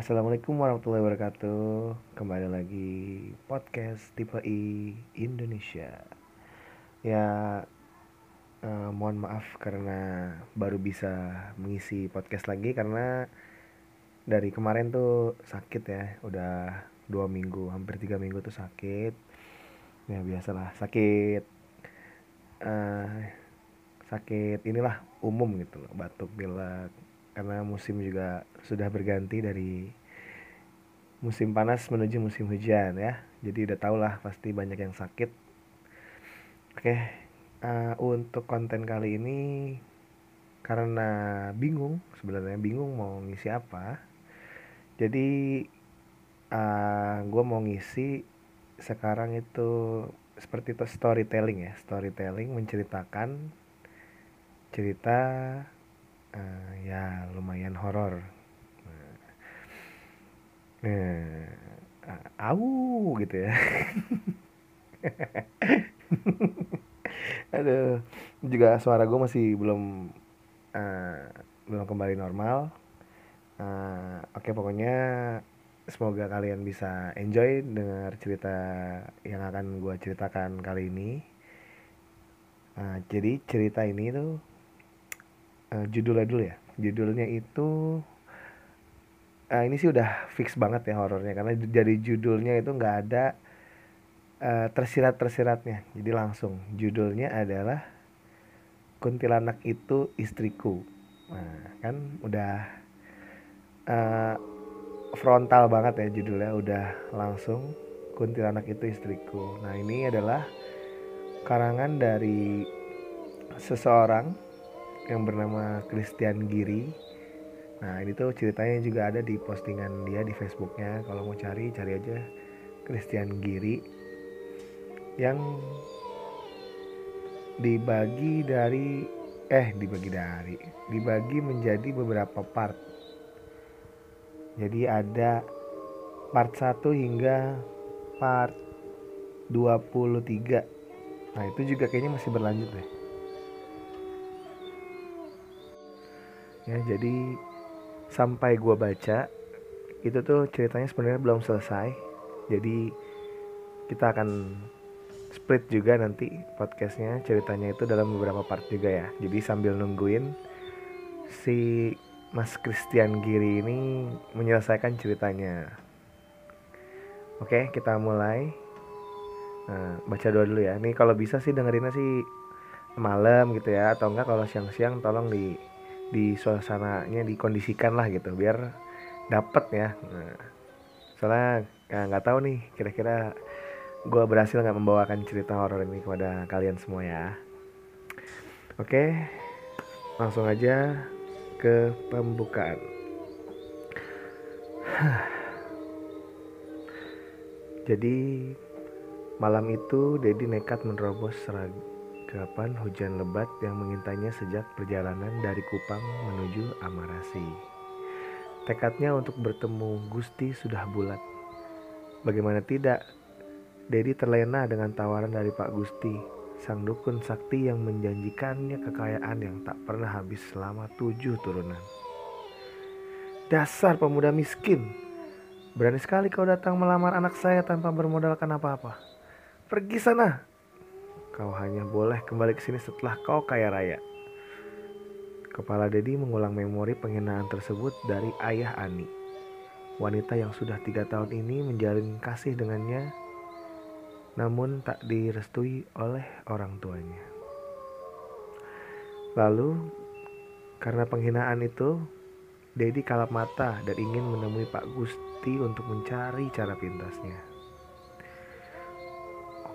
Assalamualaikum warahmatullahi wabarakatuh. Kembali lagi podcast tipe I Indonesia. Ya eh, mohon maaf karena baru bisa mengisi podcast lagi Karena dari kemarin tuh sakit ya. Udah dua minggu, hampir tiga minggu tuh sakit. Ya biasalah sakit eh, Sakit inilah umum gitu loh. Batuk, pilek karena musim juga sudah berganti dari musim panas menuju musim hujan ya. Jadi udah tau lah pasti banyak yang sakit. Oke uh, untuk konten kali ini karena bingung sebenarnya bingung mau ngisi apa jadi uh, eh, gue mau ngisi sekarang itu seperti itu storytelling ya. Storytelling menceritakan cerita uh, ya lumayan horor. Nah uh, au gitu ya. Aduh juga suara gue masih belum uh, belum kembali normal. Uh, oke okay, pokoknya semoga kalian bisa enjoy dengar cerita yang akan gue ceritakan kali ini. Uh, jadi cerita ini tuh uh, judulnya dulu ya. Judulnya itu uh, ini sih udah fix banget ya horornya karena dari judulnya itu nggak ada uh, tersirat tersiratnya jadi langsung judulnya adalah kuntilanak itu istriku. Nah kan udah uh, frontal banget ya judulnya udah langsung kuntilanak itu istriku. Nah ini adalah karangan dari seseorang yang bernama Christian Giri. Nah ini tuh ceritanya juga ada di postingan dia di Facebooknya. Kalau mau cari cari aja Christian Giri. Yang dibagi dari eh dibagi dari dibagi menjadi beberapa part. Jadi ada part 1 hingga part 23 nah itu juga kayaknya masih berlanjut deh ya jadi sampai gue baca itu tuh ceritanya sebenarnya belum selesai. Jadi kita akan split juga nanti podcastnya ceritanya itu dalam beberapa part juga ya. Jadi sambil nungguin si Mas Christian Giri ini menyelesaikan ceritanya. Oke kita mulai. Nah, baca doa dulu ya. Nih kalau bisa sih dengerinnya sih malam gitu ya atau enggak kalau siang-siang tolong di di suasananya dikondisikan lah gitu biar dapet ya. Nah, soalnya ya nggak tahu nih kira-kira gue berhasil nggak membawakan cerita horor ini kepada kalian semua ya. Oke langsung aja ke pembukaan. Jadi malam itu Dedi nekat menerobos seragam Kapan hujan lebat yang mengintainya sejak perjalanan dari Kupang menuju Amarasi. Tekadnya untuk bertemu Gusti sudah bulat. Bagaimana tidak, Dedi terlena dengan tawaran dari Pak Gusti, sang dukun sakti yang menjanjikannya kekayaan yang tak pernah habis selama tujuh turunan. Dasar pemuda miskin, berani sekali kau datang melamar anak saya tanpa bermodalkan apa-apa. Pergi sana, Kau hanya boleh kembali ke sini setelah kau kaya raya. Kepala Dedi mengulang memori penghinaan tersebut dari ayah Ani. Wanita yang sudah tiga tahun ini menjalin kasih dengannya, namun tak direstui oleh orang tuanya. Lalu, karena penghinaan itu, Dedi kalap mata dan ingin menemui Pak Gusti untuk mencari cara pintasnya.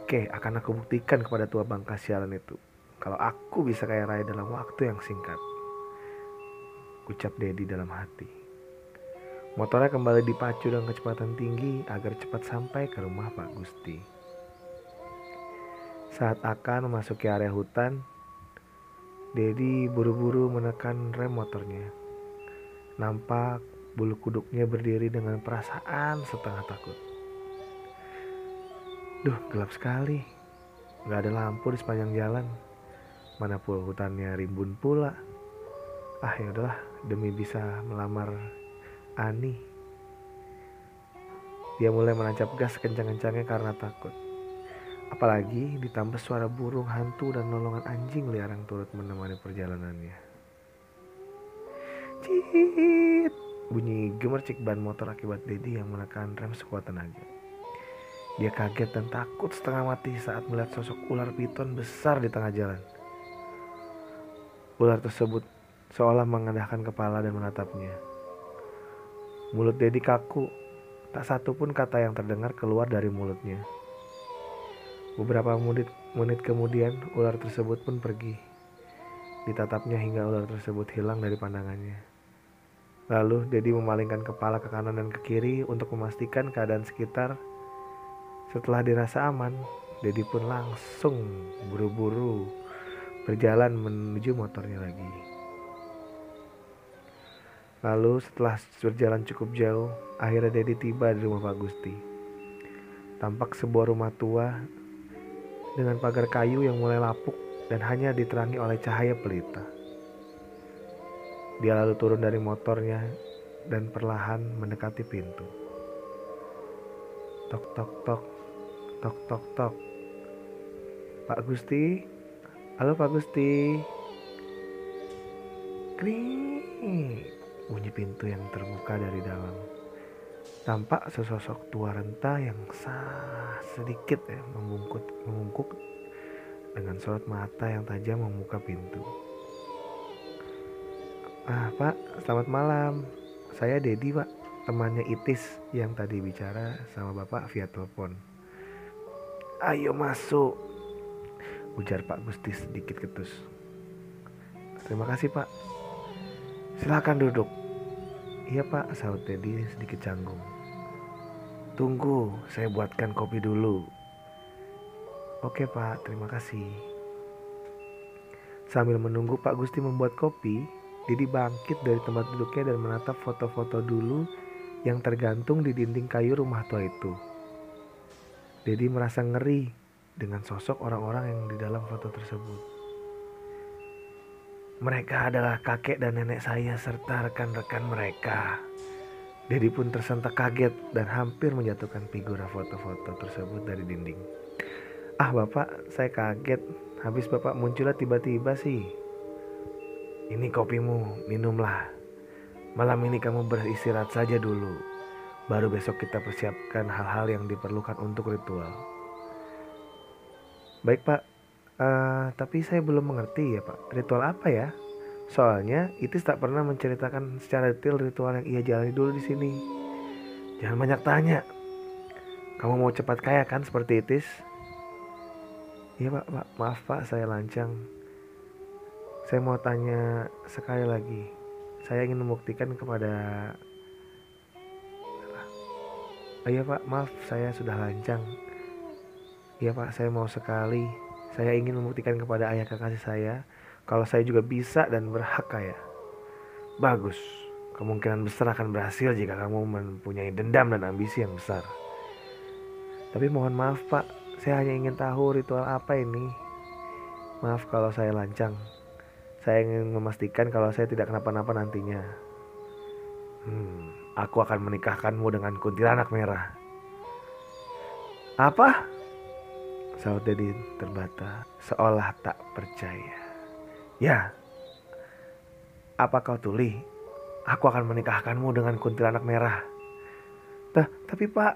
Oke, akan aku buktikan kepada tua bangka sialan itu. Kalau aku bisa kaya raya dalam waktu yang singkat. Ucap Dedi dalam hati. Motornya kembali dipacu dengan kecepatan tinggi agar cepat sampai ke rumah Pak Gusti. Saat akan memasuki area hutan, Dedi buru-buru menekan rem motornya. Nampak bulu kuduknya berdiri dengan perasaan setengah takut. Duh, gelap sekali. Gak ada lampu di sepanjang jalan. Mana pula hutannya rimbun pula. Ah ya udahlah, demi bisa melamar Ani. Dia mulai menancap gas kencang-kencangnya karena takut. Apalagi ditambah suara burung hantu dan nolongan anjing liarang turut menemani perjalanannya. Cit! Bunyi gemercik ban motor akibat Dedi yang menekan rem sekuat tenaga. Dia kaget dan takut setengah mati saat melihat sosok ular piton besar di tengah jalan. Ular tersebut seolah mengendahkan kepala dan menatapnya. Mulut Dedi kaku, tak satu pun kata yang terdengar keluar dari mulutnya. Beberapa menit, menit kemudian ular tersebut pun pergi. Ditatapnya hingga ular tersebut hilang dari pandangannya. Lalu Dedi memalingkan kepala ke kanan dan ke kiri untuk memastikan keadaan sekitar setelah dirasa aman, Dedi pun langsung buru-buru berjalan menuju motornya lagi. Lalu setelah berjalan cukup jauh, akhirnya Dedi tiba di rumah Pak Gusti. Tampak sebuah rumah tua dengan pagar kayu yang mulai lapuk dan hanya diterangi oleh cahaya pelita. Dia lalu turun dari motornya dan perlahan mendekati pintu. Tok tok tok Tok tok tok. Pak Gusti. Halo Pak Gusti. Kring. Bunyi pintu yang terbuka dari dalam. Tampak sesosok tua renta yang sah sedikit ya membungkuk membungkuk dengan sorot mata yang tajam membuka pintu. Ah, Pak, selamat malam. Saya Dedi, Pak, temannya Itis yang tadi bicara sama Bapak via telepon. Ayo masuk. Ujar Pak Gusti sedikit ketus. Terima kasih Pak. Silakan duduk. Iya Pak, sahut Teddy sedikit canggung. Tunggu, saya buatkan kopi dulu. Oke Pak, terima kasih. Sambil menunggu Pak Gusti membuat kopi, Didi bangkit dari tempat duduknya dan menatap foto-foto dulu yang tergantung di dinding kayu rumah tua itu. Dedi merasa ngeri dengan sosok orang-orang yang di dalam foto tersebut. Mereka adalah kakek dan nenek saya serta rekan-rekan mereka. Dedi pun tersentak kaget dan hampir menjatuhkan figura foto-foto tersebut dari dinding. Ah bapak, saya kaget. Habis bapak munculnya tiba-tiba sih. Ini kopimu, minumlah. Malam ini kamu beristirahat saja dulu. Baru besok kita persiapkan hal-hal yang diperlukan untuk ritual. Baik pak, uh, tapi saya belum mengerti ya pak, ritual apa ya? Soalnya Itis tak pernah menceritakan secara detail ritual yang ia jalani dulu di sini. Jangan banyak tanya. Kamu mau cepat kaya kan seperti Itis? Iya pak, pak, maaf pak saya lancang. Saya mau tanya sekali lagi. Saya ingin membuktikan kepada Oh iya pak, maaf saya sudah lancang. Iya pak, saya mau sekali. Saya ingin membuktikan kepada ayah kekasih saya kalau saya juga bisa dan berhak kaya. Bagus, kemungkinan besar akan berhasil jika kamu mempunyai dendam dan ambisi yang besar. Tapi mohon maaf pak, saya hanya ingin tahu ritual apa ini. Maaf kalau saya lancang. Saya ingin memastikan kalau saya tidak kenapa-napa nantinya. Hmm, Aku akan menikahkanmu dengan kuntilanak merah. Apa? Saud Dedi terbata, seolah tak percaya. Ya, apa kau tuli? Aku akan menikahkanmu dengan kuntilanak merah. Tah, tapi pak,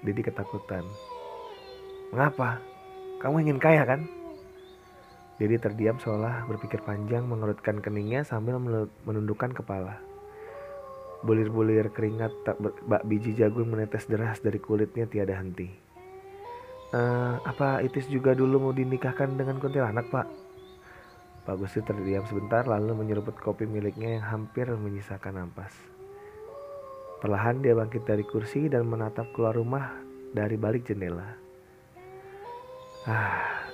Dedi ketakutan. Mengapa? Kamu ingin kaya kan? Dedi terdiam seolah berpikir panjang mengerutkan keningnya sambil menundukkan kepala. Bulir-bulir keringat tak bak biji jagung menetes deras dari kulitnya tiada henti. Uh, apa Itis juga dulu mau dinikahkan dengan kuntilanak pak? Pak Gusti terdiam sebentar lalu menyeruput kopi miliknya yang hampir menyisakan ampas. Perlahan dia bangkit dari kursi dan menatap keluar rumah dari balik jendela. Ah,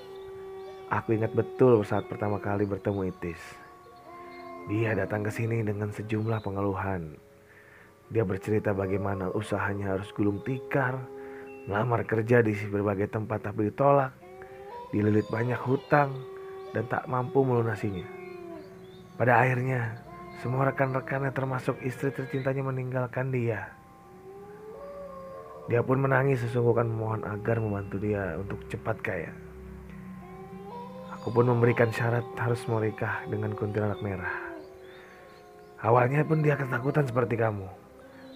aku ingat betul saat pertama kali bertemu Itis. Dia datang ke sini dengan sejumlah pengeluhan dia bercerita bagaimana usahanya harus gulung tikar, melamar kerja di berbagai tempat tapi ditolak, dililit banyak hutang, dan tak mampu melunasinya. Pada akhirnya, semua rekan-rekannya termasuk istri tercintanya meninggalkan dia. Dia pun menangis sesungguhkan memohon agar membantu dia untuk cepat kaya. Aku pun memberikan syarat harus menikah dengan kuntilanak merah. Awalnya pun dia ketakutan seperti kamu.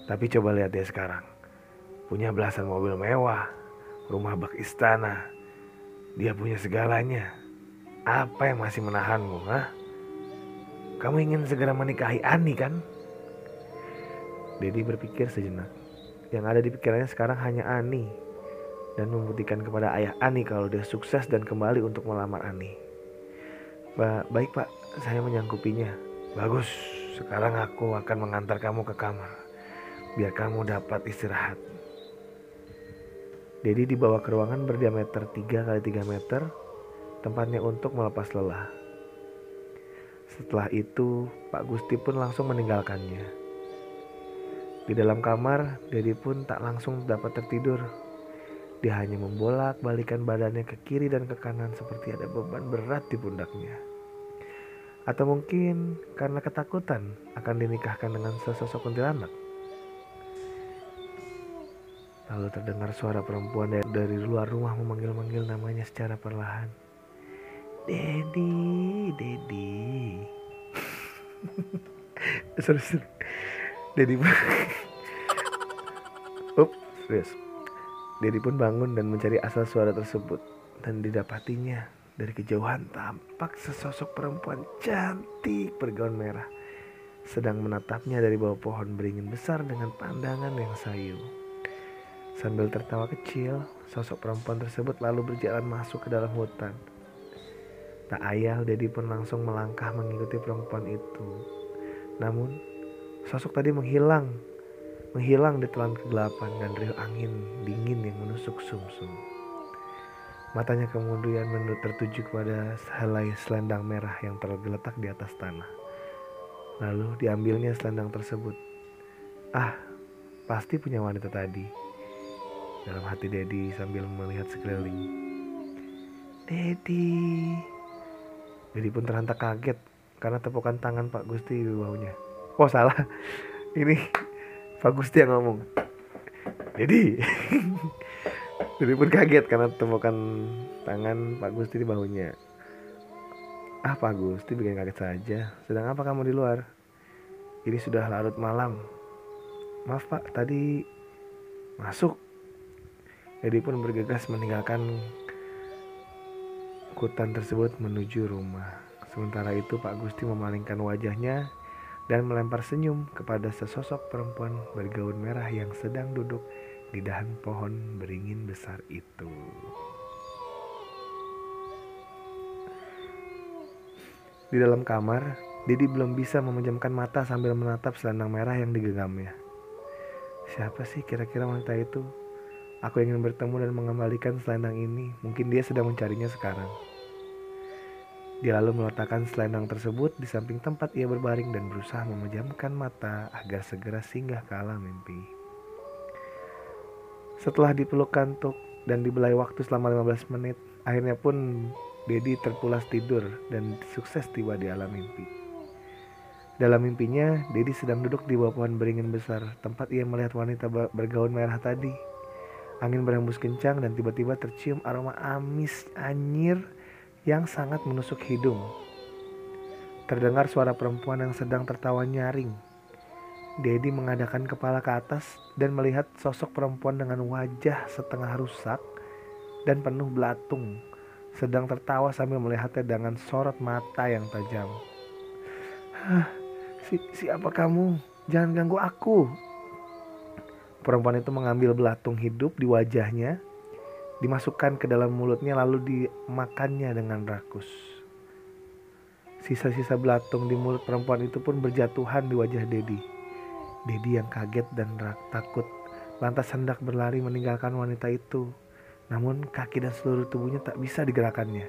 Tapi coba lihat dia sekarang. Punya belasan mobil mewah, rumah bak istana. Dia punya segalanya. Apa yang masih menahanmu, ha? Kamu ingin segera menikahi Ani kan? Dedi berpikir sejenak. Yang ada di pikirannya sekarang hanya Ani dan membuktikan kepada ayah Ani kalau dia sukses dan kembali untuk melamar Ani. Ba baik pak, saya menyangkupinya. Bagus, sekarang aku akan mengantar kamu ke kamar. Biar kamu dapat istirahat. Dedi dibawa ke ruangan berdiameter 3 kali 3 meter, tempatnya untuk melepas lelah. Setelah itu, Pak Gusti pun langsung meninggalkannya. Di dalam kamar, Dedi pun tak langsung dapat tertidur. Dia hanya membolak-balikan badannya ke kiri dan ke kanan seperti ada beban berat di pundaknya. Atau mungkin karena ketakutan akan dinikahkan dengan sesosok kuntilanak. Lalu terdengar suara perempuan dari luar rumah memanggil-manggil namanya secara perlahan. Dedi, Dedi. Seru-seru. Dedi pun Ups, serius. Dedi pun bangun dan mencari asal suara tersebut dan didapatinya dari kejauhan tampak sesosok perempuan cantik bergaun merah sedang menatapnya dari bawah pohon beringin besar dengan pandangan yang sayu. Sambil tertawa kecil, sosok perempuan tersebut lalu berjalan masuk ke dalam hutan. Tak ayal, Dedi pun langsung melangkah mengikuti perempuan itu. Namun, Sosok tadi menghilang, menghilang di telan kegelapan dan riuh angin dingin yang menusuk sumsum. Matanya kemudian tertuju kepada sehelai selendang merah yang tergeletak di atas tanah. Lalu diambilnya selendang tersebut. Ah, pasti punya wanita tadi. Dalam hati Dedi sambil melihat sekeliling. Dedi. Dedi pun terhantak kaget karena tepukan tangan Pak Gusti di bawahnya. Oh salah. Ini Pak Gusti yang ngomong. Jadi Jadi pun kaget karena temukan tangan Pak Gusti di bahunya. Ah Pak Gusti bikin kaget saja. Sedang apa kamu di luar? Ini sudah larut malam. Maaf Pak, tadi masuk. Jadi pun bergegas meninggalkan hutan tersebut menuju rumah. Sementara itu Pak Gusti memalingkan wajahnya dan melempar senyum kepada sesosok perempuan bergaun merah yang sedang duduk di dahan pohon beringin besar itu. Di dalam kamar, Dedi belum bisa memejamkan mata sambil menatap selendang merah yang digenggamnya. Siapa sih kira-kira wanita itu? Aku ingin bertemu dan mengembalikan selendang ini. Mungkin dia sedang mencarinya sekarang. Dia lalu meletakkan selendang tersebut di samping tempat ia berbaring dan berusaha memejamkan mata agar segera singgah ke alam mimpi. Setelah dipeluk kantuk dan dibelai waktu selama 15 menit, akhirnya pun Dedi terpulas tidur dan sukses tiba di alam mimpi. Dalam mimpinya, Dedi sedang duduk di bawah pohon beringin besar, tempat ia melihat wanita bergaun merah tadi. Angin berhembus kencang dan tiba-tiba tercium aroma amis anyir yang sangat menusuk hidung. Terdengar suara perempuan yang sedang tertawa nyaring. Dedi mengadakan kepala ke atas dan melihat sosok perempuan dengan wajah setengah rusak dan penuh belatung, sedang tertawa sambil melihatnya dengan sorot mata yang tajam. Si, siapa kamu? Jangan ganggu aku. Perempuan itu mengambil belatung hidup di wajahnya dimasukkan ke dalam mulutnya lalu dimakannya dengan rakus. Sisa-sisa belatung di mulut perempuan itu pun berjatuhan di wajah Dedi. Dedi yang kaget dan takut lantas hendak berlari meninggalkan wanita itu. Namun kaki dan seluruh tubuhnya tak bisa digerakkannya.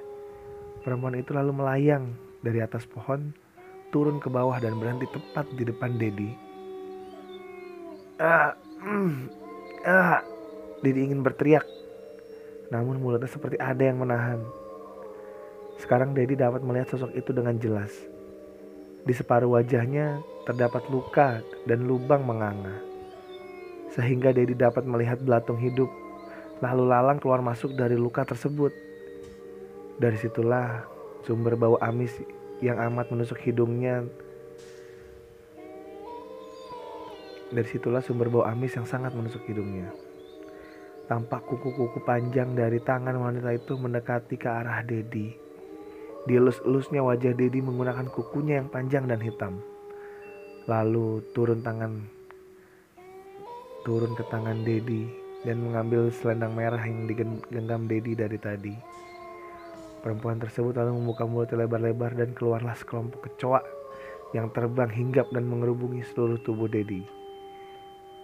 Perempuan itu lalu melayang dari atas pohon, turun ke bawah dan berhenti tepat di depan Dedi. Ah, mm, ah, Dedi ingin berteriak, namun mulutnya seperti ada yang menahan. Sekarang Dedi dapat melihat sosok itu dengan jelas. Di separuh wajahnya terdapat luka dan lubang menganga. sehingga Dedi dapat melihat belatung hidup lalu lalang keluar masuk dari luka tersebut. Dari situlah sumber bau amis yang amat menusuk hidungnya. Dari situlah sumber bau amis yang sangat menusuk hidungnya. Tampak kuku-kuku panjang dari tangan wanita itu mendekati ke arah Dedi. Dielus-elusnya wajah Dedi menggunakan kukunya yang panjang dan hitam. Lalu turun tangan turun ke tangan Dedi dan mengambil selendang merah yang digenggam Dedi dari tadi. Perempuan tersebut lalu membuka mulut lebar-lebar dan keluarlah sekelompok kecoa yang terbang hinggap dan mengerubungi seluruh tubuh Dedi.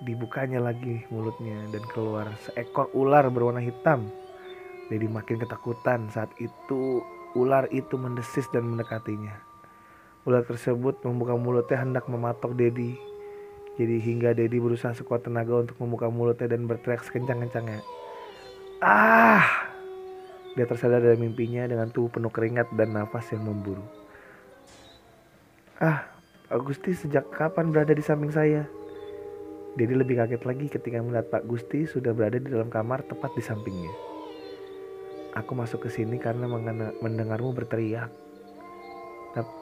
Dibukanya lagi mulutnya dan keluar seekor ular berwarna hitam. Dedi makin ketakutan saat itu ular itu mendesis dan mendekatinya. Ular tersebut membuka mulutnya hendak mematok Dedi. Jadi hingga Dedi berusaha sekuat tenaga untuk membuka mulutnya dan berteriak sekencang-kencangnya. Ah! Dia tersadar dari mimpinya dengan tubuh penuh keringat dan nafas yang memburu. Ah, Agusti sejak kapan berada di samping saya? Dedi lebih kaget lagi ketika melihat Pak Gusti sudah berada di dalam kamar tepat di sampingnya. Aku masuk ke sini karena mendengarmu berteriak.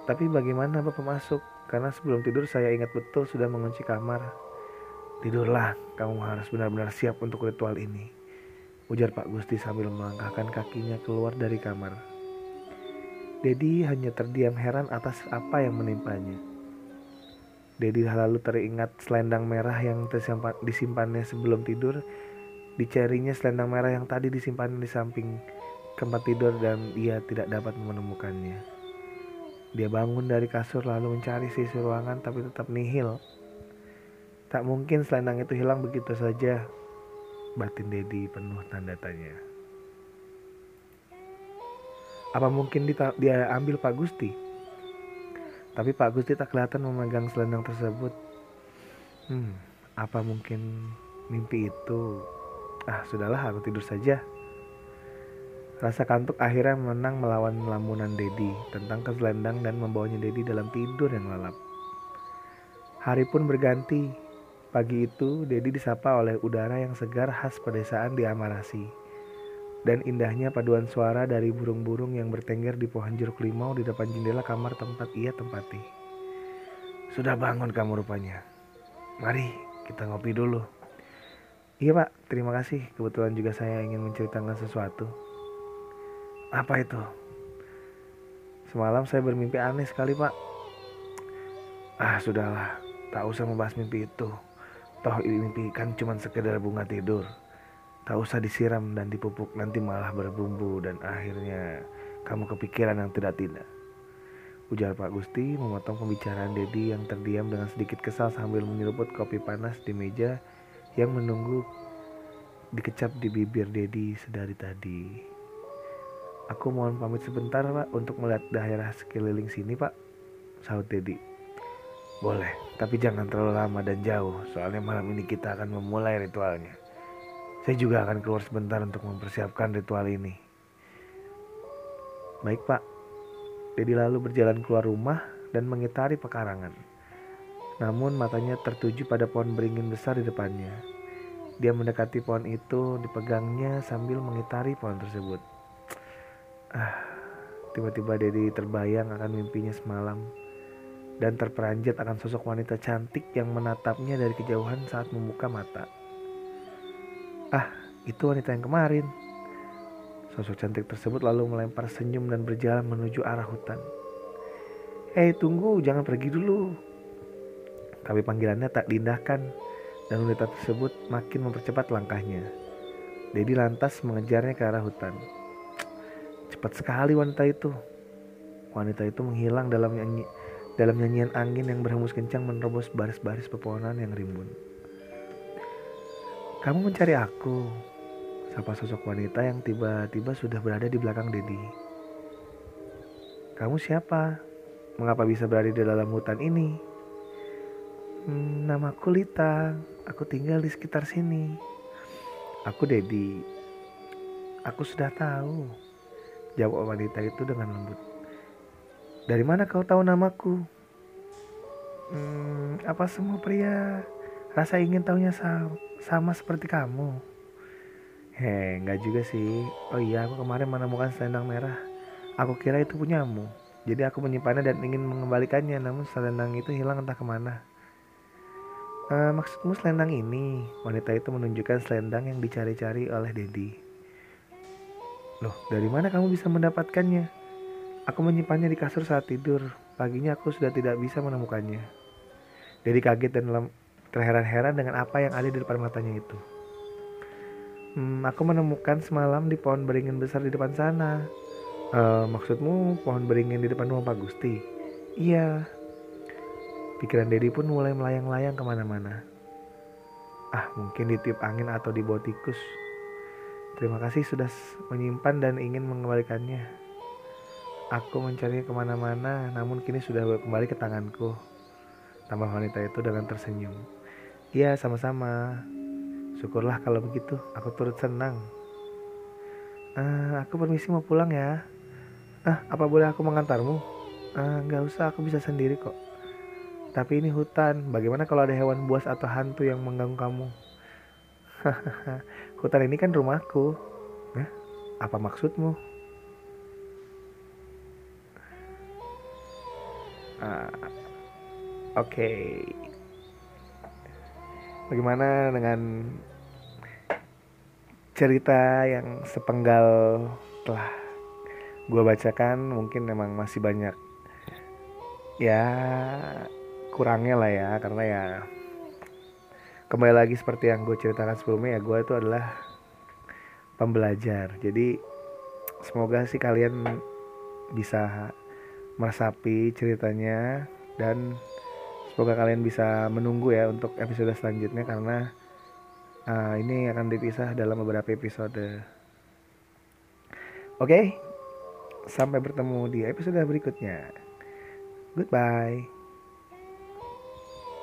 Tapi bagaimana Bapak masuk? Karena sebelum tidur saya ingat betul sudah mengunci kamar. Tidurlah, kamu harus benar-benar siap untuk ritual ini. Ujar Pak Gusti sambil melangkahkan kakinya keluar dari kamar. Dedi hanya terdiam heran atas apa yang menimpanya. Dedi lalu teringat selendang merah yang tersimpan, disimpannya sebelum tidur. Dicarinya selendang merah yang tadi disimpan di samping tempat tidur dan ia tidak dapat menemukannya. Dia bangun dari kasur lalu mencari sisi ruangan tapi tetap nihil. Tak mungkin selendang itu hilang begitu saja. Batin Dedi penuh tanda tanya. Apa mungkin dia ambil Pak Gusti? Tapi Pak Gusti tak kelihatan memegang selendang tersebut. Hmm, apa mungkin mimpi itu? Ah, sudahlah, aku tidur saja. Rasa kantuk akhirnya menang melawan lamunan Dedi tentang keselendang dan membawanya Dedi dalam tidur yang lelap. Hari pun berganti. Pagi itu, Dedi disapa oleh udara yang segar khas pedesaan di Amarasi dan indahnya paduan suara dari burung-burung yang bertengger di pohon jeruk limau di depan jendela kamar tempat ia tempati. Sudah bangun kamu rupanya. Mari kita ngopi dulu. Iya pak, terima kasih. Kebetulan juga saya ingin menceritakan sesuatu. Apa itu? Semalam saya bermimpi aneh sekali pak. Ah sudahlah, tak usah membahas mimpi itu. Toh mimpi kan cuma sekedar bunga tidur. Tak usah disiram dan dipupuk nanti malah berbumbu dan akhirnya kamu kepikiran yang tidak-tidak. Ujar Pak Gusti memotong pembicaraan Dedi yang terdiam dengan sedikit kesal sambil menyeruput kopi panas di meja yang menunggu dikecap di bibir Dedi sedari tadi. Aku mohon pamit sebentar pak untuk melihat daerah sekeliling sini pak, sahut Dedi. Boleh, tapi jangan terlalu lama dan jauh, soalnya malam ini kita akan memulai ritualnya. Saya juga akan keluar sebentar untuk mempersiapkan ritual ini. Baik pak. Dedi lalu berjalan keluar rumah dan mengitari pekarangan. Namun matanya tertuju pada pohon beringin besar di depannya. Dia mendekati pohon itu, dipegangnya sambil mengitari pohon tersebut. Ah, tiba-tiba Dedi terbayang akan mimpinya semalam dan terperanjat akan sosok wanita cantik yang menatapnya dari kejauhan saat membuka mata. Ah, itu wanita yang kemarin. Sosok cantik tersebut lalu melempar senyum dan berjalan menuju arah hutan. Eh, tunggu, jangan pergi dulu. Tapi panggilannya tak diindahkan dan wanita tersebut makin mempercepat langkahnya. Dedi lantas mengejarnya ke arah hutan. Cepat sekali wanita itu. Wanita itu menghilang dalam nyanyi dalam nyanyian angin yang berhembus kencang menerobos baris-baris pepohonan yang rimbun. Kamu mencari aku, sapa sosok wanita yang tiba-tiba sudah berada di belakang Dedi. Kamu siapa? Mengapa bisa berada di dalam hutan ini? Hmm, namaku Lita, aku tinggal di sekitar sini. Aku Dedi. Aku sudah tahu. Jawab wanita itu dengan lembut. Dari mana kau tahu namaku? Hmm, apa semua pria Rasa ingin tahunya sama, sama seperti kamu. Heh, nggak juga sih. Oh iya, aku kemarin menemukan selendang merah. Aku kira itu punyamu. Jadi aku menyimpannya dan ingin mengembalikannya, namun selendang itu hilang entah ke mana. Uh, maksudmu selendang ini? Wanita itu menunjukkan selendang yang dicari-cari oleh Dedi. Loh, dari mana kamu bisa mendapatkannya? Aku menyimpannya di kasur saat tidur. Paginya aku sudah tidak bisa menemukannya. Dedi kaget dan terheran-heran dengan apa yang ada di depan matanya itu. Hmm, aku menemukan semalam di pohon beringin besar di depan sana. Uh, maksudmu pohon beringin di depan rumah Pak Gusti? Iya. Pikiran Dedi pun mulai melayang-layang ke mana-mana. Ah, mungkin ditiup angin atau dibawa tikus. Terima kasih sudah menyimpan dan ingin mengembalikannya. Aku mencarinya ke mana-mana, namun kini sudah kembali ke tanganku. Tambah wanita itu dengan tersenyum. Iya, sama-sama. Syukurlah kalau begitu, aku turut senang. Uh, aku permisi mau pulang ya. Ah, apa boleh aku mengantarmu? Ah, nggak usah, aku bisa sendiri kok. Tapi ini hutan, bagaimana kalau ada hewan buas atau hantu yang mengganggu kamu? hutan ini kan rumahku. Nah, apa maksudmu? Ah, Oke. Okay. Bagaimana dengan cerita yang sepenggal telah gue bacakan? Mungkin memang masih banyak. Ya kurangnya lah ya karena ya kembali lagi seperti yang gue ceritakan sebelumnya ya gue itu adalah pembelajar. Jadi semoga sih kalian bisa meresapi ceritanya dan semoga kalian bisa menunggu ya untuk episode selanjutnya karena uh, ini akan dipisah dalam beberapa episode oke okay? Sampai bertemu di episode berikutnya. Goodbye.